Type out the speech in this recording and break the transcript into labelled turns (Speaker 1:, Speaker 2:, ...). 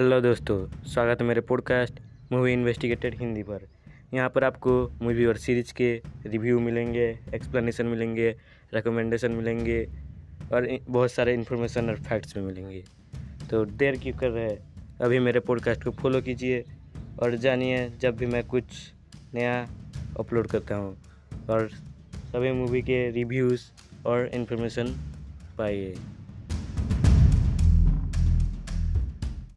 Speaker 1: Hello दोस्तों, स्वागत है मेरे पॉडकास्ट मूवी इन्वेस्टिगेटेड हिंदी पर। यहाँ पर आपको मूवी और सीरीज़ के रिव्यू मिलेंगे एक्सप्लेनेशन मिलेंगे रिकमेंडेशन मिलेंगे, और बहुत सारे इन्फॉर्मेशन और फैक्ट्स भी मिलेंगे। तो देर क्यों कर रहे हैं? अभी मेरे पॉडकास्ट को फॉलो कीजिए और जानिए जब भी मैं कुछ नया अपलोड करता हूँ और सभी मूवी के रिव्यूज़ और इन्फॉर्मेशन पाइए।